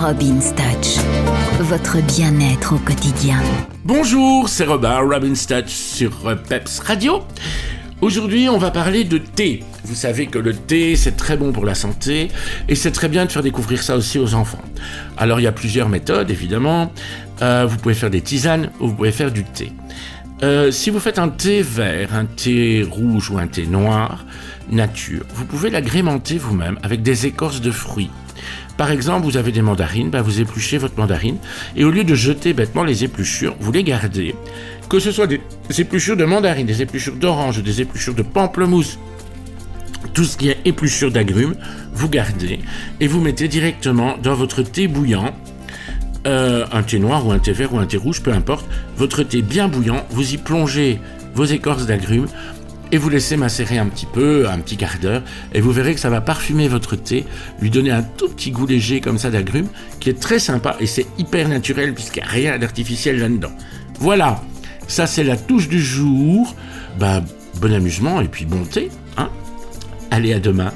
Robin's Touch, votre bien-être au quotidien. Bonjour, c'est Robin, Robin's Touch sur Peps Radio. Aujourd'hui, on va parler de thé. Vous savez que le thé, c'est très bon pour la santé et c'est très bien de faire découvrir ça aussi aux enfants. Alors, il y a plusieurs méthodes, évidemment. Euh, vous pouvez faire des tisanes ou vous pouvez faire du thé. Euh, si vous faites un thé vert, un thé rouge ou un thé noir, nature, vous pouvez l'agrémenter vous-même avec des écorces de fruits. Par exemple, vous avez des mandarines, bah, vous épluchez votre mandarine et au lieu de jeter bêtement les épluchures, vous les gardez. Que ce soit des épluchures de mandarines, des épluchures d'orange, des épluchures de pamplemousse, tout ce qui est épluchures d'agrumes, vous gardez et vous mettez directement dans votre thé bouillant. Euh, un thé noir ou un thé vert ou un thé rouge, peu importe, votre thé bien bouillant, vous y plongez vos écorces d'agrumes, et vous laissez macérer un petit peu, un petit quart d'heure, et vous verrez que ça va parfumer votre thé, lui donner un tout petit goût léger comme ça d'agrumes, qui est très sympa et c'est hyper naturel puisqu'il n'y a rien d'artificiel là-dedans. Voilà, ça c'est la touche du jour. Bah, bon amusement et puis bon thé, hein Allez, à demain.